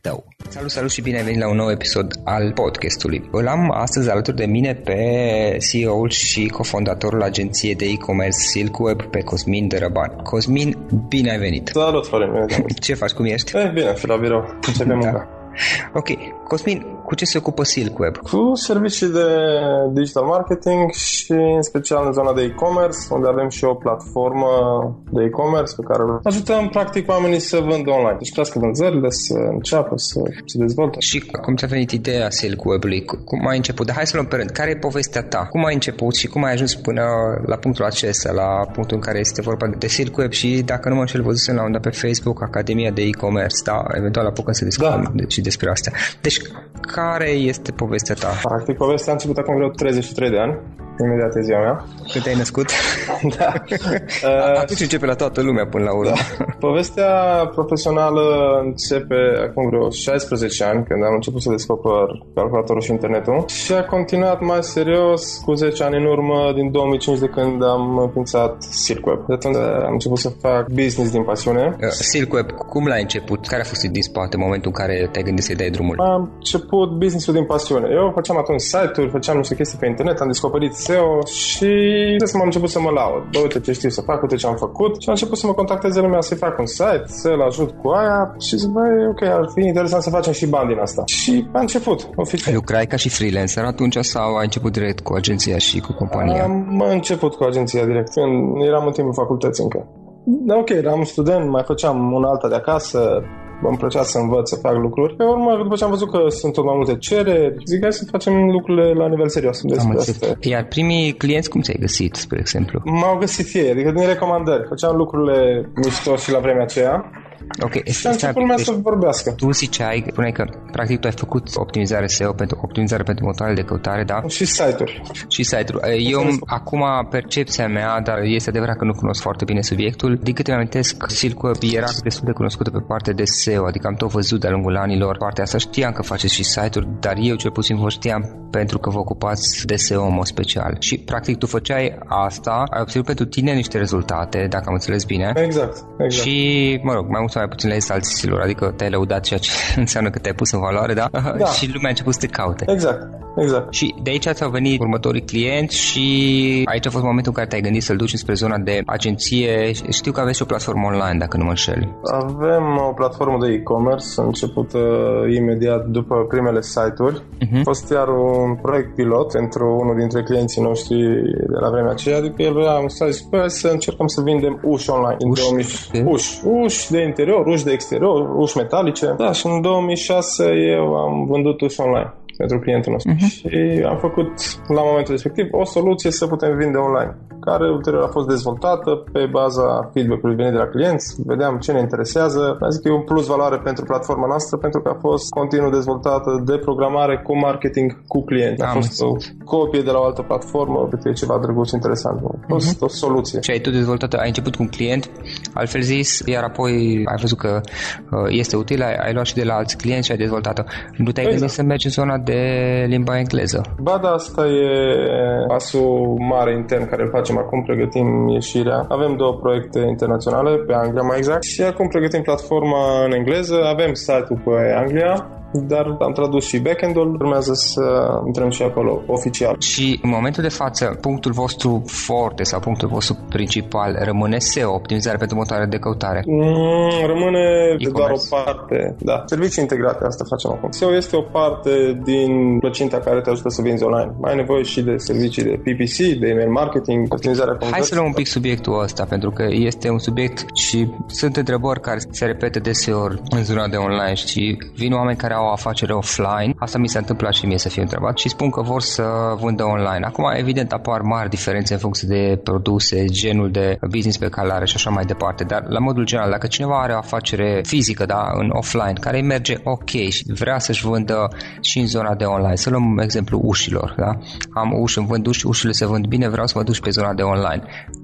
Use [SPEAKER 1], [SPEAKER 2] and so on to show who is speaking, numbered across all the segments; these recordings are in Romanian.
[SPEAKER 1] tău. Salut, salut și bine ai venit la un nou episod al podcastului. Îl am astăzi alături de mine pe CEO-ul și cofondatorul agenției de e-commerce Silkweb pe Cosmin Dărăban. Cosmin, bine ai venit!
[SPEAKER 2] Salut, Florin!
[SPEAKER 1] Ce faci, cum ești?
[SPEAKER 2] E, bine, fi la birou. Începem da.
[SPEAKER 1] Ok. Cosmin, cu ce se ocupă Silkweb?
[SPEAKER 2] Cu servicii de digital marketing și în special în zona de e-commerce, unde avem și o platformă de e-commerce pe care ajutăm practic oamenii să vândă online. Deci crească vânzările, să înceapă, să se dezvolte.
[SPEAKER 1] Și cum ți-a venit ideea Silkweb-ului? Cum ai început? Dar hai să luăm pe rând. Care e povestea ta? Cum ai început și cum ai ajuns până la punctul acesta, la punctul în care este vorba de Silkweb și dacă nu mă înșel văzusem la un dat pe Facebook Academia de e-commerce, da? Eventual apucăm să discutăm da. deci despre astea. Deci care este povestea ta?
[SPEAKER 2] Practic, povestea a început acum vreo 33 de ani imediat e ziua mea.
[SPEAKER 3] Când te-ai născut?
[SPEAKER 2] da.
[SPEAKER 3] Atunci începe la toată lumea până la urmă. Da.
[SPEAKER 2] Povestea profesională începe acum vreo 16 ani, când am început să descoper calculatorul și internetul și a continuat mai serios cu 10 ani în urmă, din 2005 de când am înființat Silkweb. De atunci am început să fac business din pasiune.
[SPEAKER 3] Uh, Silkweb, cum l-ai început? Care a fost din spate momentul în care te-ai gândit să-i dai drumul?
[SPEAKER 2] Am început businessul din pasiune. Eu făceam atunci site-uri, făceam niște chestii pe internet, am descoperit SEO și să m-am început să mă laud. Bă, uite ce știu să fac, uite ce am făcut și am început să mă contacteze lumea să-i fac un site, să-l ajut cu aia și zic, băi, ok, ar fi interesant să facem și bani din asta. Și a început, oficial.
[SPEAKER 3] Lucrai ca și freelancer atunci sau ai început direct cu agenția și cu compania?
[SPEAKER 2] Am început cu agenția direct. Eram în timpul facultății încă. Da, ok, eram student, mai făceam un alta de acasă, îmi plăcea să învăț să fac lucruri. Pe urmă, după ce am văzut că sunt tot mai multe cereri, zic hai să facem lucrurile la nivel serios.
[SPEAKER 3] Am Iar primii clienți cum ți-ai găsit, spre exemplu?
[SPEAKER 2] M-au găsit ei, adică din recomandări. Făceam lucrurile mișto și la vremea aceea.
[SPEAKER 3] Ok,
[SPEAKER 2] și a început lumea deci, să vorbească.
[SPEAKER 3] Tu ziceai, spuneai că practic tu ai făcut optimizare SEO pentru optimizare pentru motoarele de căutare, da?
[SPEAKER 2] Și site-uri.
[SPEAKER 3] Și site-uri. Eu acum percepția mea, dar este adevărat că nu cunosc foarte bine subiectul, din câte mi amintesc, Silco era destul de cunoscută pe partea de SEO, adică am tot văzut de-a lungul anilor partea asta. Știam că faceți și site-uri, dar eu cel puțin vă știam pentru că vă ocupați de SEO în mod special. Și practic tu făceai asta, ai obținut pentru tine niște rezultate, dacă am înțeles bine.
[SPEAKER 2] Exact, exact.
[SPEAKER 3] Și, mă rog, mai mult sau mai puțin le alților, adică te-ai lăudat ceea ce înseamnă că te-ai pus în valoare, da? da. și lumea a început să te caute.
[SPEAKER 2] Exact, exact.
[SPEAKER 3] Și de aici ți-au venit următorii clienți și aici a fost momentul în care te-ai gândit să-l duci spre zona de agenție. Știu că aveți și o platformă online, dacă nu mă înșel.
[SPEAKER 2] Avem o platformă de e-commerce începută imediat după primele site-uri. Uh-huh. A fost iar un proiect pilot pentru unul dintre clienții noștri de la vremea aceea, adică el vrea să zic, să încercăm să vindem uși online. Uși? 2000... Uși. Uși de interior, uși de exterior, uși metalice. Da, și în 2006 eu am vândut uși online pentru clientul nostru. Uh-huh. Și am făcut la momentul respectiv o soluție să putem vinde online, care ulterior a fost dezvoltată pe baza feedback-ului venit de la clienți, vedeam ce ne interesează. Am zis că e un plus valoare pentru platforma noastră pentru că a fost continuu dezvoltată de programare cu marketing cu clienți. A am fost o copie de la o altă platformă, pentru că e ceva drăguț interesant. A fost uh-huh. o soluție.
[SPEAKER 3] Și ai tu dezvoltat, ai început cu un client, altfel zis, iar apoi ai văzut că uh, este util, ai, ai luat și de la alți clienți și ai dezvoltat-o. Nu te-ai exact. gândit să mergi în zona de de limba engleză.
[SPEAKER 2] Ba da, asta e pasul mare intern care îl facem acum, pregătim ieșirea. Avem două proiecte internaționale, pe Anglia mai exact, și acum pregătim platforma în engleză, avem site-ul pe Anglia, dar am tradus și backend-ul, urmează să intrăm și acolo oficial.
[SPEAKER 3] Și în momentul de față, punctul vostru forte sau punctul vostru principal rămâne SEO, optimizare pentru motoare de căutare?
[SPEAKER 2] Mm, rămâne de doar o parte, da. Servicii integrate, asta facem acum. SEO este o parte din plăcinta care te ajută să vinzi online. Mai ai nevoie și de servicii de PPC, de email marketing, optimizarea
[SPEAKER 3] Hai să luăm un pic subiectul ăsta, pentru că este un subiect și sunt întrebări care se repete deseori în zona de online și vin oameni care au o afacere offline, asta mi s-a întâmplat și mie să fiu întrebat și spun că vor să vândă online. Acum, evident, apar mari diferențe în funcție de produse, genul de business pe care are și așa mai departe, dar la modul general, dacă cineva are o afacere fizică, da, în offline, care merge ok și vrea să-și vândă și în zona de online, să luăm exemplu ușilor, da? Am uși, îmi vând uși, ușile se vând bine, vreau să mă duc pe zona de online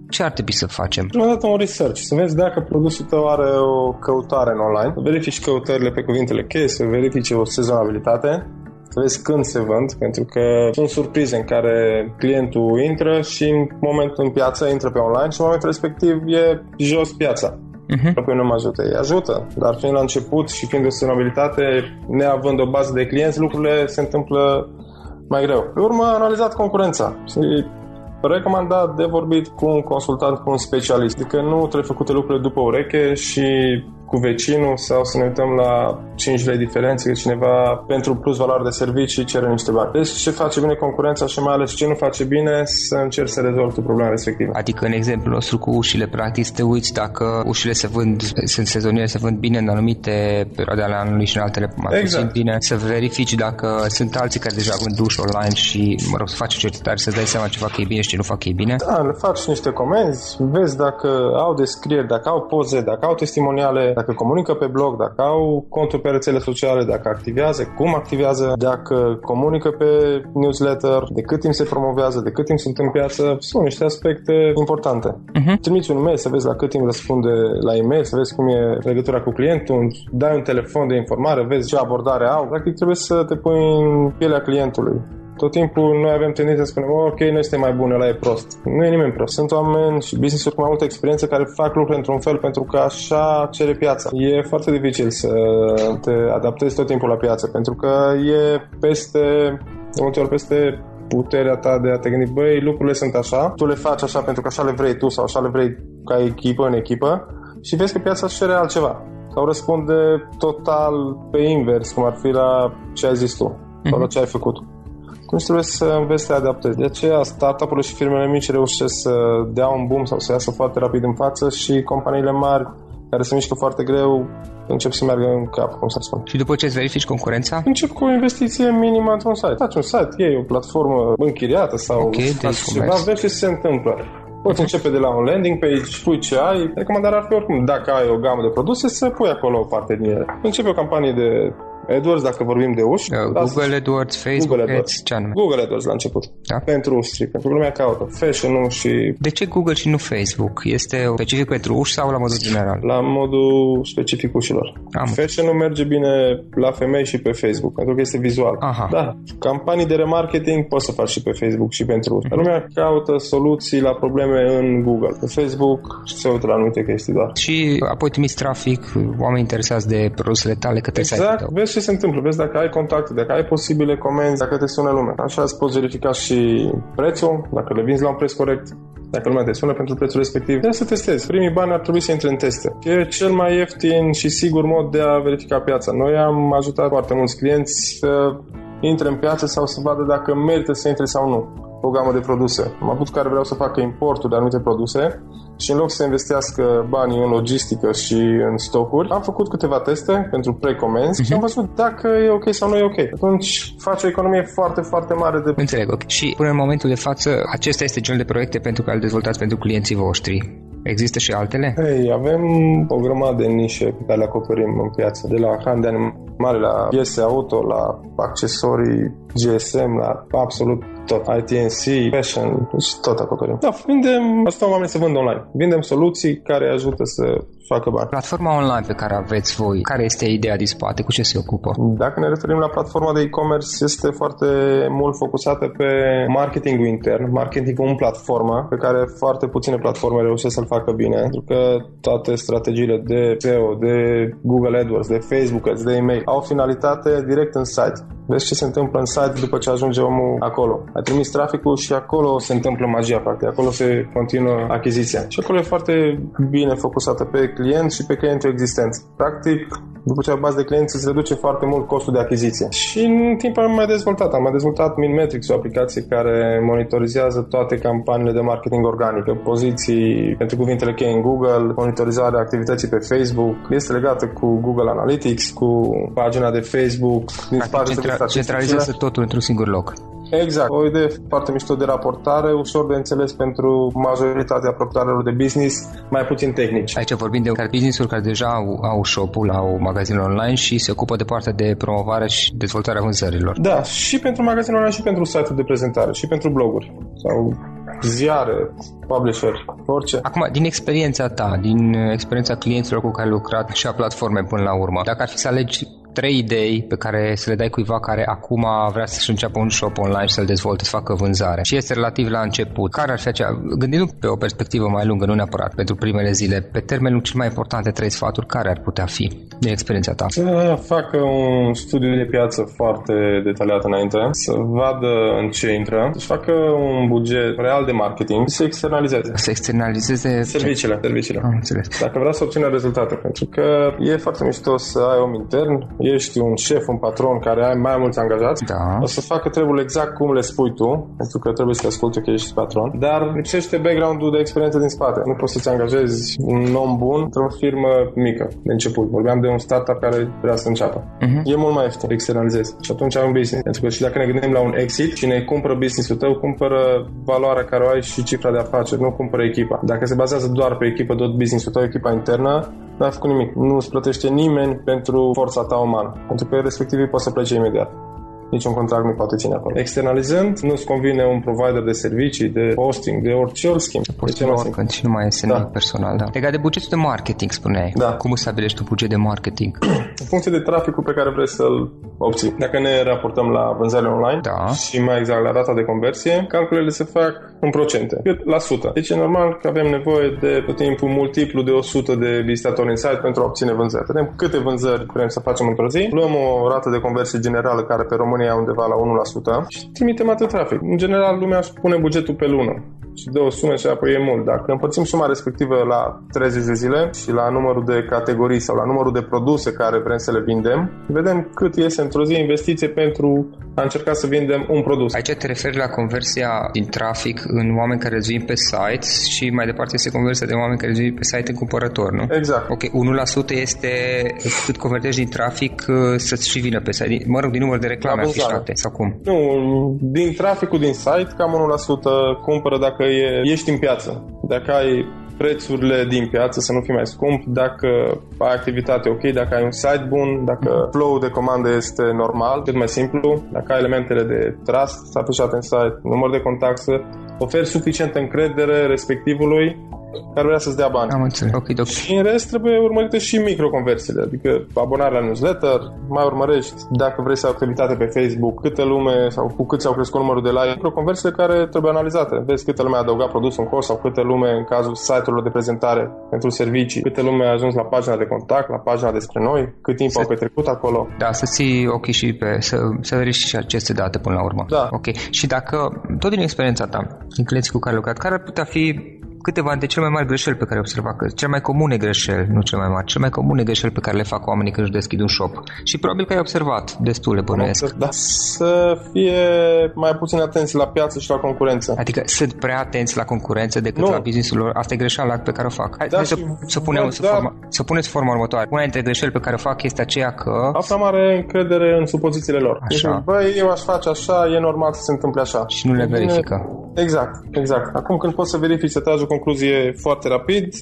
[SPEAKER 3] ce ar trebui să facem?
[SPEAKER 2] Prima dată un research, să vezi dacă produsul tău are o căutare în online, să verifici căutările pe cuvintele cheie, să verifici o sezonabilitate, să vezi când se vând, pentru că sunt surprize în care clientul intră și în momentul în piață intră pe online și în momentul respectiv e jos piața. Uh-huh. Apoi nu mă ajută. Îi ajută, dar fiind la început și fiind o sezonabilitate, neavând o bază de clienți, lucrurile se întâmplă mai greu. Pe urmă, analizat concurența și recomandat de vorbit cu un consultant, cu un specialist. Adică nu trebuie făcute lucrurile după ureche și cu vecinul sau să ne uităm la 5 lei diferențe, că cineva pentru plus valoare de servicii cere niște bani. Deci ce face bine concurența și mai ales ce nu face bine să încerci să rezolvi problema respectivă.
[SPEAKER 3] Adică în exemplu nostru cu ușile, practic te uiți dacă ușile se vând, sunt sezoniere, se vând bine în anumite perioade ale anului și în altele mai exact. puțin bine, să verifici dacă sunt alții care deja vând uși online și, mă rog, să faci cercetare, să dai seama ce fac ei bine și ce nu fac ei bine.
[SPEAKER 2] Da, le faci niște comenzi, vezi dacă au descrieri, dacă au poze, dacă au testimoniale, dacă comunică pe blog, dacă au conturi pe rețele sociale, dacă activează, cum activează, dacă comunică pe newsletter, de cât timp se promovează, de cât timp sunt în piață, sunt niște aspecte importante. Uh-huh. Trimiți un mail să vezi la cât timp răspunde la e-mail, să vezi cum e legătura cu clientul, dai un telefon de informare, vezi ce abordare au. Practic trebuie să te pui în pielea clientului. Tot timpul noi avem tendința să spunem, ok, noi suntem mai buni, ăla e prost. Nu e nimeni prost. Sunt oameni și business-uri cu mai multă experiență care fac lucruri într-un fel pentru că așa cere piața. E foarte dificil să te adaptezi tot timpul la piață pentru că e peste, de multe ori peste puterea ta de a te gândi, băi, lucrurile sunt așa, tu le faci așa pentru că așa le vrei tu sau așa le vrei ca echipă în echipă și vezi că piața își cere altceva sau răspunde total pe invers, cum ar fi la ce ai zis tu sau la ce ai făcut. Atunci trebuie să înveți să te adaptezi. De aceea, startup-urile și firmele mici reușesc să dea un boom sau să iasă foarte rapid în față și companiile mari care se mișcă foarte greu încep să meargă în cap, cum să spun.
[SPEAKER 3] Și după ce îți verifici concurența?
[SPEAKER 2] Încep cu o investiție minimă într-un site. Faci un site, iei o platformă închiriată sau
[SPEAKER 3] okay,
[SPEAKER 2] faci ceva, vezi ce se întâmplă. Poți începe de la un landing page, pui ce ai. Recomandarea ar fi oricum, dacă ai o gamă de produse, să pui acolo o parte din ele. Începe o campanie de AdWords, dacă vorbim de uși.
[SPEAKER 3] Uh, Google AdWords, Facebook Google AdWords. Ads, ce anume?
[SPEAKER 2] Google AdWords la început. Da? Pentru uși, pentru lumea caută. Fashion și...
[SPEAKER 3] De ce Google și nu Facebook? Este specific pentru uși sau la modul general?
[SPEAKER 2] La modul specific ușilor. Am. Fashion nu merge bine la femei și pe Facebook, pentru că este vizual.
[SPEAKER 3] Aha.
[SPEAKER 2] Da, campanii de remarketing poți să faci și pe Facebook și pentru uși. Uh-huh. Lumea caută soluții la probleme în Google. Pe Facebook se uită la anumite chestii doar.
[SPEAKER 3] Și apoi trimiți trafic, oameni interesați de produsele tale către
[SPEAKER 2] exact.
[SPEAKER 3] site-ul tău.
[SPEAKER 2] Vezi ce se întâmplă, vezi dacă ai contacte, dacă ai posibile comenzi, dacă te sună lumea. Așa îți poți verifica și prețul, dacă le vinzi la un preț corect, dacă lumea te sună pentru prețul respectiv. Trebuie să testezi. Primii bani ar trebui să intre în teste. E cel mai ieftin și sigur mod de a verifica piața. Noi am ajutat foarte mulți clienți să intre în piață sau să vadă dacă merită să intre sau nu o gamă de produse. Am avut care vreau să facă importul de anumite produse și în loc să investească banii în logistică și în stocuri, am făcut câteva teste pentru precomenzi uh-huh. și am văzut dacă e ok sau nu e ok. Atunci faci o economie foarte, foarte mare de...
[SPEAKER 3] Înțeleg, ok. Și până în momentul de față, acesta este genul de proiecte pentru care îl dezvoltați pentru clienții voștri. Există și altele?
[SPEAKER 2] Hey, avem o grămadă de nișe pe care le acoperim în piață, de la hande de animale, la piese auto, la accesorii GSM, la absolut tot. ITNC, fashion, deci tot acoperim. Da, vindem, asta oamenii să vând online. Vindem soluții care ajută să facă bani.
[SPEAKER 3] Platforma online pe care aveți voi, care este ideea din spate? Cu ce se ocupă?
[SPEAKER 2] Dacă ne referim la platforma de e-commerce, este foarte mult focusată pe marketingul intern, marketingul în platformă, pe care foarte puține platforme reușesc să-l facă bine, pentru că toate strategiile de SEO, de Google AdWords, de Facebook Ads, de email, au finalitate direct în site. Vezi ce se întâmplă în site după ce ajunge omul acolo. Ai trimis traficul și acolo se întâmplă magia, practic. Acolo se continuă achiziția. Și acolo e foarte bine focusată pe client și pe clientul existent. Practic, după ce ai bază de clienți, îți reduce foarte mult costul de achiziție. Și în timp am mai dezvoltat. Am mai dezvoltat MinMetrics, o aplicație care monitorizează toate campaniile de marketing organic, poziții pentru cuvintele cheie în Google, monitorizarea activității pe Facebook. Este legată cu Google Analytics, cu pagina de Facebook.
[SPEAKER 3] Din centra- centralizează totul într-un singur loc.
[SPEAKER 2] Exact. O idee foarte mișto de raportare, ușor de înțeles pentru majoritatea proprietarilor de business, mai puțin tehnici.
[SPEAKER 3] Aici vorbim de business-uri care deja au, au shop-ul, au magazinul online și se ocupă de partea de promovare și dezvoltarea vânzărilor.
[SPEAKER 2] Da, și pentru magazinul online și pentru site-ul de prezentare și pentru bloguri sau ziare, publisher, orice.
[SPEAKER 3] Acum, din experiența ta, din experiența clienților cu care ai lucrat și a platformei până la urmă, dacă ar fi să alegi trei idei pe care să le dai cuiva care acum vrea să-și înceapă un shop online și să-l dezvolte, să facă vânzare și este relativ la început, care ar fi acea, gândindu pe o perspectivă mai lungă, nu neapărat pentru primele zile, pe termenul cel mai importante trei sfaturi, care ar putea fi din experiența ta?
[SPEAKER 2] Să facă un studiu de piață foarte detaliat înainte, să vadă în ce intră, să facă un buget real de marketing și să externalizeze.
[SPEAKER 3] Să externalizeze
[SPEAKER 2] serviciile. serviciile.
[SPEAKER 3] Am înțeles.
[SPEAKER 2] Dacă vrea să obțină rezultate, pentru că e foarte mișto să ai om intern, ești un șef, un patron care ai mai mulți angajați,
[SPEAKER 3] Da.
[SPEAKER 2] o să facă treburile exact cum le spui tu, pentru că trebuie să te asculte că ești patron, dar lipsește background-ul de experiență din spate. Nu poți să-ți angajezi un om bun într-o firmă mică, de început. Vorbeam de un startup care vrea să înceapă.
[SPEAKER 3] Mhm.
[SPEAKER 2] E mult mai ieftin, externalizezi. Și atunci ai un business. Pentru că și dacă ne gândim la un exit, cine cumpără business-ul tău, cumpără valoarea care o ai și cifra de afaceri, nu cumpără echipa. Dacă se bazează doar pe echipă, tot business-ul tău, echipa internă, n-ai făcut nimic. Nu îți plătește nimeni pentru forța ta umană. Pentru că respectivii poate să plece imediat. Niciun contract nu poate ține acolo. Externalizând, nu-ți convine un provider de servicii, de hosting, de orice alt schimb.
[SPEAKER 3] Poți
[SPEAKER 2] De
[SPEAKER 3] să
[SPEAKER 2] ce mai
[SPEAKER 3] oricând și nu mai este
[SPEAKER 2] Da.
[SPEAKER 3] nimic personal. Da. Legat de bugetul de marketing, spuneai.
[SPEAKER 2] Da.
[SPEAKER 3] Cum îți stabilești tu buget de marketing?
[SPEAKER 2] În funcție de traficul pe care vrei să-l obții. Dacă ne raportăm la vânzările online
[SPEAKER 3] Da.
[SPEAKER 2] și mai exact la rata de conversie, calculele se fac în procente, cât la sută. Deci e normal că avem nevoie de tot timpul multiplu de 100 de vizitatori în site pentru a obține vânzări. Vedem câte vânzări vrem să facem într-o zi, luăm o rată de conversie generală care pe România e undeva la 1% și trimitem atât trafic. În general, lumea își pune bugetul pe lună și dă o sumă și apoi e mult. Dacă împărțim suma respectivă la 30 de zile și la numărul de categorii sau la numărul de produse care vrem să le vindem, vedem cât iese într-o zi investiție pentru a încerca să vindem un produs.
[SPEAKER 3] Aici te referi la conversia din trafic în oameni care îți vin pe site și mai departe este conversia de oameni care îți vin pe site în cumpărător, nu?
[SPEAKER 2] Exact.
[SPEAKER 3] Ok, 1% este cât convertești din trafic uh, să-ți și vină pe site. Mă rog, din număr de reclame
[SPEAKER 2] La vânzare.
[SPEAKER 3] afișate sau cum?
[SPEAKER 2] Nu, din traficul din site, cam 1% cumpără dacă e, ești în piață. Dacă ai prețurile din piață să nu fie mai scump, dacă ai activitate ok, dacă ai un site bun, dacă flow de comandă este normal, cât mai simplu, dacă ai elementele de trust afișate în site, număr de contact, să oferi suficientă încredere respectivului care vrea să-ți dea bani.
[SPEAKER 3] Am înțeles. Ok, doc.
[SPEAKER 2] Și în rest trebuie urmărite și microconversiile, adică abonarea la newsletter, mai urmărești dacă vrei să ai activitate pe Facebook, câte lume sau cu câți au crescut numărul de like, microconversiile care trebuie analizate. Vezi câte lume a adăugat produs în curs sau câte lume în cazul site-urilor de prezentare pentru servicii, câte lume a ajuns la pagina de contact, la pagina despre noi, cât timp
[SPEAKER 3] Se-
[SPEAKER 2] au petrecut acolo.
[SPEAKER 3] Da, să ții ochii și pe, să, să verifici și aceste date până la urmă.
[SPEAKER 2] Da.
[SPEAKER 3] Ok. Și dacă, tot din experiența ta, din clienții cu care ai lucrat, care ar putea fi câteva dintre cele mai mari greșeli pe care ai observat, că cele mai comune greșeli, nu cele mai mari, cele mai comune greșeli pe care le fac oamenii când își deschid un shop. Și probabil că ai observat destule, bănuiesc.
[SPEAKER 2] Da, să fie mai puțin atenți la piață și la concurență.
[SPEAKER 3] Adică sunt prea atenți la concurență decât
[SPEAKER 2] Nu.
[SPEAKER 3] la businessul lor. Asta e greșeala pe care o fac. Hai,
[SPEAKER 2] Da,
[SPEAKER 3] hai să,
[SPEAKER 2] și
[SPEAKER 3] să, punem,
[SPEAKER 2] văd,
[SPEAKER 3] să,
[SPEAKER 2] da.
[SPEAKER 3] forma, să puneți forma următoare. Una dintre greșeli pe care o fac este aceea că...
[SPEAKER 2] Au prea mare încredere în supozițiile lor.
[SPEAKER 3] Așa.
[SPEAKER 2] Deci, băi, eu aș face așa, e normal să se întâmple așa.
[SPEAKER 3] Și nu le
[SPEAKER 2] E bine-
[SPEAKER 3] verifică.
[SPEAKER 2] Exact, exact. Acum când poți să verifici, să tragi o concluzie foarte rapid,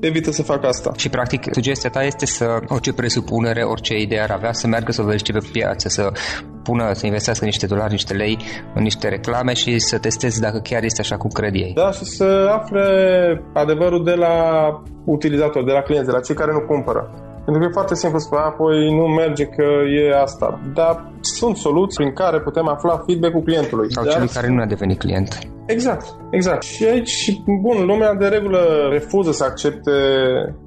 [SPEAKER 2] evită să fac asta.
[SPEAKER 3] Și practic sugestia ta este să orice presupunere, orice idee ar avea să meargă să o verifice pe piață, să pună, să investească niște dolari, niște lei în niște reclame și să testeze dacă chiar este așa cum cred ei.
[SPEAKER 2] Da, și să afle adevărul de la utilizator, de la clienți, de la cei care nu cumpără. Pentru că e foarte simplu să spui, apoi nu merge că e asta. Dar sunt soluții prin care putem afla feedback-ul clientului.
[SPEAKER 3] Sau
[SPEAKER 2] Dar-
[SPEAKER 3] celui care nu a devenit client.
[SPEAKER 2] Exact, exact. Și aici, bun, lumea de regulă refuză să accepte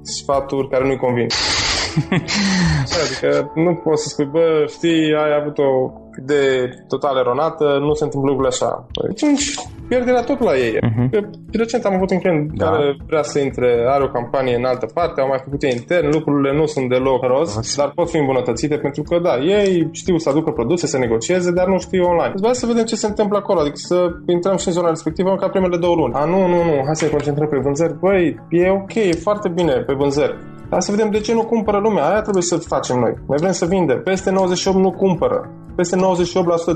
[SPEAKER 2] sfaturi care nu-i convin. adică nu poți să spui, bă, știi, ai avut o idee total eronată, nu se întâmplă lucrurile așa. Păi, Atunci pierderea tot la ei.
[SPEAKER 3] Mhm.
[SPEAKER 2] Că recent am avut un client
[SPEAKER 3] Da.
[SPEAKER 2] care vrea să intre, are o campanie în altă parte, au mai făcut ei intern, lucrurile nu sunt deloc roz,
[SPEAKER 3] Roz.
[SPEAKER 2] dar pot fi îmbunătățite pentru că, da, ei știu să aducă produse, să negocieze, dar nu știu online. Deci hai să vedem ce se întâmplă acolo, adică să intrăm și în zona respectivă ca primele două luni. A, nu, nu, nu, hai să ne concentrăm pe vânzări. Băi, e ok, e foarte bine pe vânzări. Hai să vedem de ce nu cumpără lumea. Aia trebuie să facem noi. Noi vrem să vindem. Peste 98 nu cumpără. Peste 98%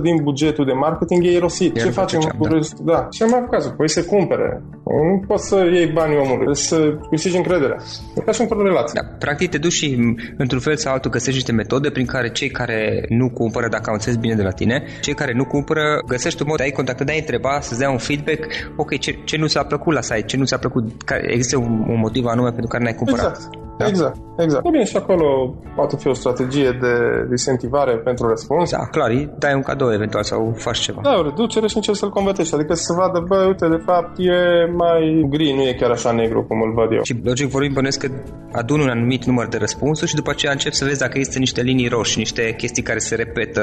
[SPEAKER 2] din bugetul de marketing e irosit.
[SPEAKER 3] E
[SPEAKER 2] ce facem
[SPEAKER 3] făceam,
[SPEAKER 2] cu
[SPEAKER 3] da.
[SPEAKER 2] restul? Da. Ce am mai cazul? Păi să cumpere. Nu poți să iei banii omului. Trebuie să câștigi încrederea. E ca și într-o relație.
[SPEAKER 3] Da, practic te duci și într-un fel sau altul găsești niște metode prin care cei care nu cumpără, dacă au înțeles bine de la tine, cei care nu cumpără, găsești un mod de a-i contacta, de a-i întreba, să-ți dea un feedback, ok, ce, ce nu ți-a plăcut la site, ce nu ți-a plăcut, care, există un, un motiv anume pentru care n-ai cumpărat.
[SPEAKER 2] Exact. Exact, exact. E bine, și acolo poate fi o strategie de incentivare pentru răspuns.
[SPEAKER 3] Da, clar, îi dai un cadou eventual sau faci ceva.
[SPEAKER 2] Da, o reducere și încerci să-l convertești. Adică să vadă, bă, uite, de fapt e mai gri, nu e chiar așa negru cum îl văd eu.
[SPEAKER 3] Și logic vorbim, bănuiesc că adun un anumit număr de răspunsuri și după aceea încep să vezi dacă există niște linii roșii, niște chestii care se repetă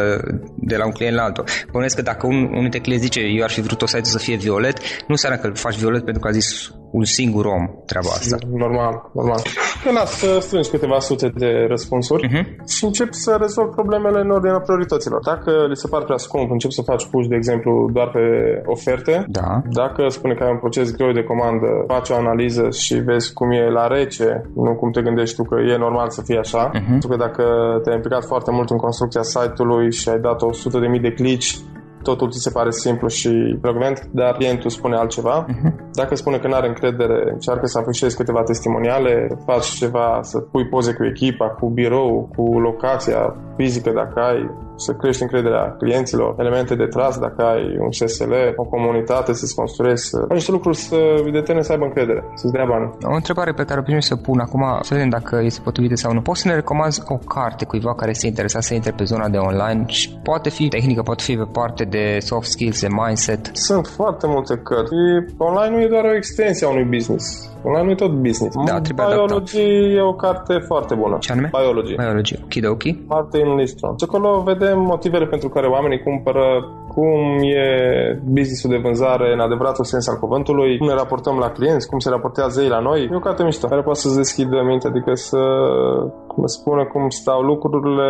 [SPEAKER 3] de la un client la altul. Bănuiesc că dacă un, unul dintre clienți zice eu ar fi vrut o site să fie violet, nu înseamnă că îl faci violet pentru că a zis
[SPEAKER 1] un singur om treaba asta.
[SPEAKER 2] Normal, normal. Că las să strângi câteva sute de răspunsuri uh-huh. și încep să rezolvi problemele în ordinea priorităților. Dacă li se pare prea scump, încep să faci push, de exemplu, doar pe oferte.
[SPEAKER 1] Da.
[SPEAKER 2] Dacă spune că ai un proces greu de comandă, faci o analiză și vezi cum e la rece, nu cum te gândești tu că e normal să fie așa. Uh-huh. Pentru că dacă te-ai implicat foarte mult în construcția site-ului și ai dat 100.000 de clici, totul ți se pare simplu și frecvent, dar clientul spune altceva. Uh-huh. Dacă spune că nu are încredere, încearcă să afișezi câteva testimoniale, faci ceva, să pui poze cu echipa, cu birou, cu locația fizică dacă ai, să crești încrederea clienților, elemente de tras dacă ai un SSL, o comunitate să-ți construiești, să faci niște lucruri să determine să aibă încredere, să-ți dea bani.
[SPEAKER 1] O întrebare pe care o primim să pun acum, să vedem dacă este potrivită sau nu. Poți să ne recomanzi o carte cuiva care este interesat să intre pe zona de online și poate fi tehnică, poate fi pe parte de soft skills, de mindset?
[SPEAKER 2] Sunt foarte multe cărți. Online nu e doar o extensie a unui business. Online nu e tot business.
[SPEAKER 1] Da, trebuie
[SPEAKER 2] Biology
[SPEAKER 1] adaptat.
[SPEAKER 2] e o carte foarte bună.
[SPEAKER 1] Ce anume?
[SPEAKER 2] Biology.
[SPEAKER 1] Biology. Okidoki.
[SPEAKER 2] Martin Listron. Și acolo vedem motivele pentru care oamenii cumpără, cum e businessul de vânzare în adevăratul sens al cuvântului, cum ne raportăm la clienți, cum se raportează ei la noi. E o carte mișto, care poate să-ți deschidă mintea, adică să spună cum stau lucrurile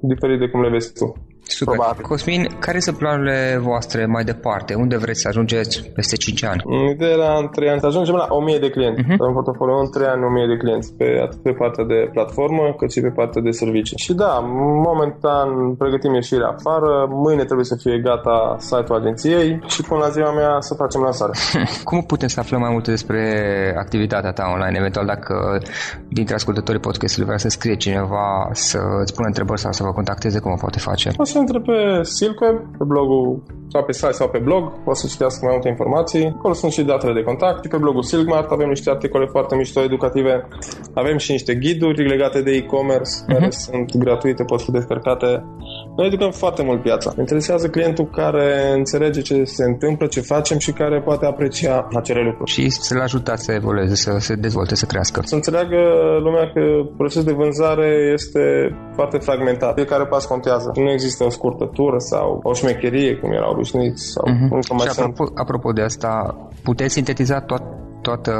[SPEAKER 2] diferit de cum le vezi tu.
[SPEAKER 1] Super. Probabil. Cosmin, care sunt planurile voastre mai departe? Unde vreți să ajungeți peste 5 ani?
[SPEAKER 2] Ideea era în 3 ani să ajungem la 1000 de clienți. Uh-huh. Avem portofoliu în 3 ani 1000 de clienți, pe, atât pe partea de platformă, cât și pe partea de servicii. Și da, momentan pregătim ieșirea afară, mâine trebuie să fie gata site-ul agenției și până la ziua mea să facem lansare.
[SPEAKER 1] Cum putem să aflăm mai multe despre activitatea ta online? Eventual dacă dintre ascultătorii podcastului vrea să scrie cineva să îți pună întrebări sau să vă contacteze, cum o poate face?
[SPEAKER 2] O să intre pe Silkweb, pe blogul sau pe site sau pe blog, o să citească mai multe informații. Acolo sunt și datele de contact. Și pe blogul Silkmart avem niște articole foarte mișto educative. Avem și niște ghiduri legate de e-commerce, uh-huh. care sunt gratuite, pot fi descărcate. Noi educăm foarte mult piața. Interesează clientul care înțelege ce se întâmplă, ce facem și care poate aprecia acele lucruri.
[SPEAKER 1] Și să-l ajutați să evolueze, să se dezvolte, să crească.
[SPEAKER 2] Să înțeleagă lumea că procesul de vânzare este foarte fragmentat. Fiecare pas contează. Nu există o scurtătură sau o șmecherie, cum erau obișnuiți. Sau uh-huh.
[SPEAKER 1] și apropo, apropo de asta, puteți sintetiza tot, toată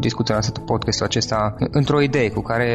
[SPEAKER 1] discuția noastră, podcastul acesta, într-o idee cu care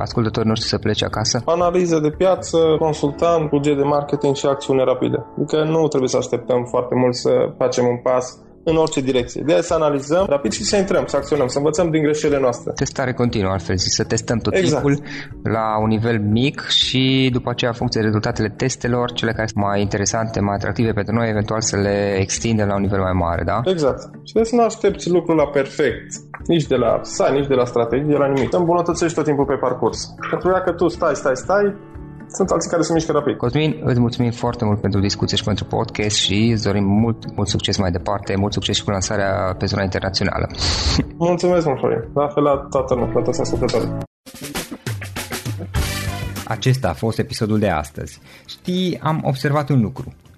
[SPEAKER 1] ascultătorii noștri să plece acasă?
[SPEAKER 2] Analiză de piață, consultant, buget de marketing și acțiune rapide. Adică nu trebuie să așteptăm foarte mult să facem un pas în orice direcție. De să analizăm rapid și să intrăm, să acționăm, să învățăm din greșelile noastre.
[SPEAKER 1] Testare continuă, altfel zis, să testăm tot exact. timpul la un nivel mic și după aceea, în funcție de rezultatele testelor, cele care sunt mai interesante, mai atractive pentru noi, eventual să le extindem la un nivel mai mare, da?
[SPEAKER 2] Exact. Și de să nu aștepți lucrul la perfect, nici de la site, nici de la strategie, de la nimic. Să îmbunătățești tot timpul pe parcurs. Pentru că tu stai, stai, stai, sunt alții care se mișcă rapid.
[SPEAKER 1] Cosmin, îți mulțumim foarte mult pentru discuție și pentru podcast și îți dorim mult, mult succes mai departe, mult succes și cu lansarea pe zona internațională.
[SPEAKER 2] Mulțumesc mult, Florin. La fel la toată lumea, la toți ascultătorii.
[SPEAKER 1] Acesta a fost episodul de astăzi. Știi, am observat un lucru.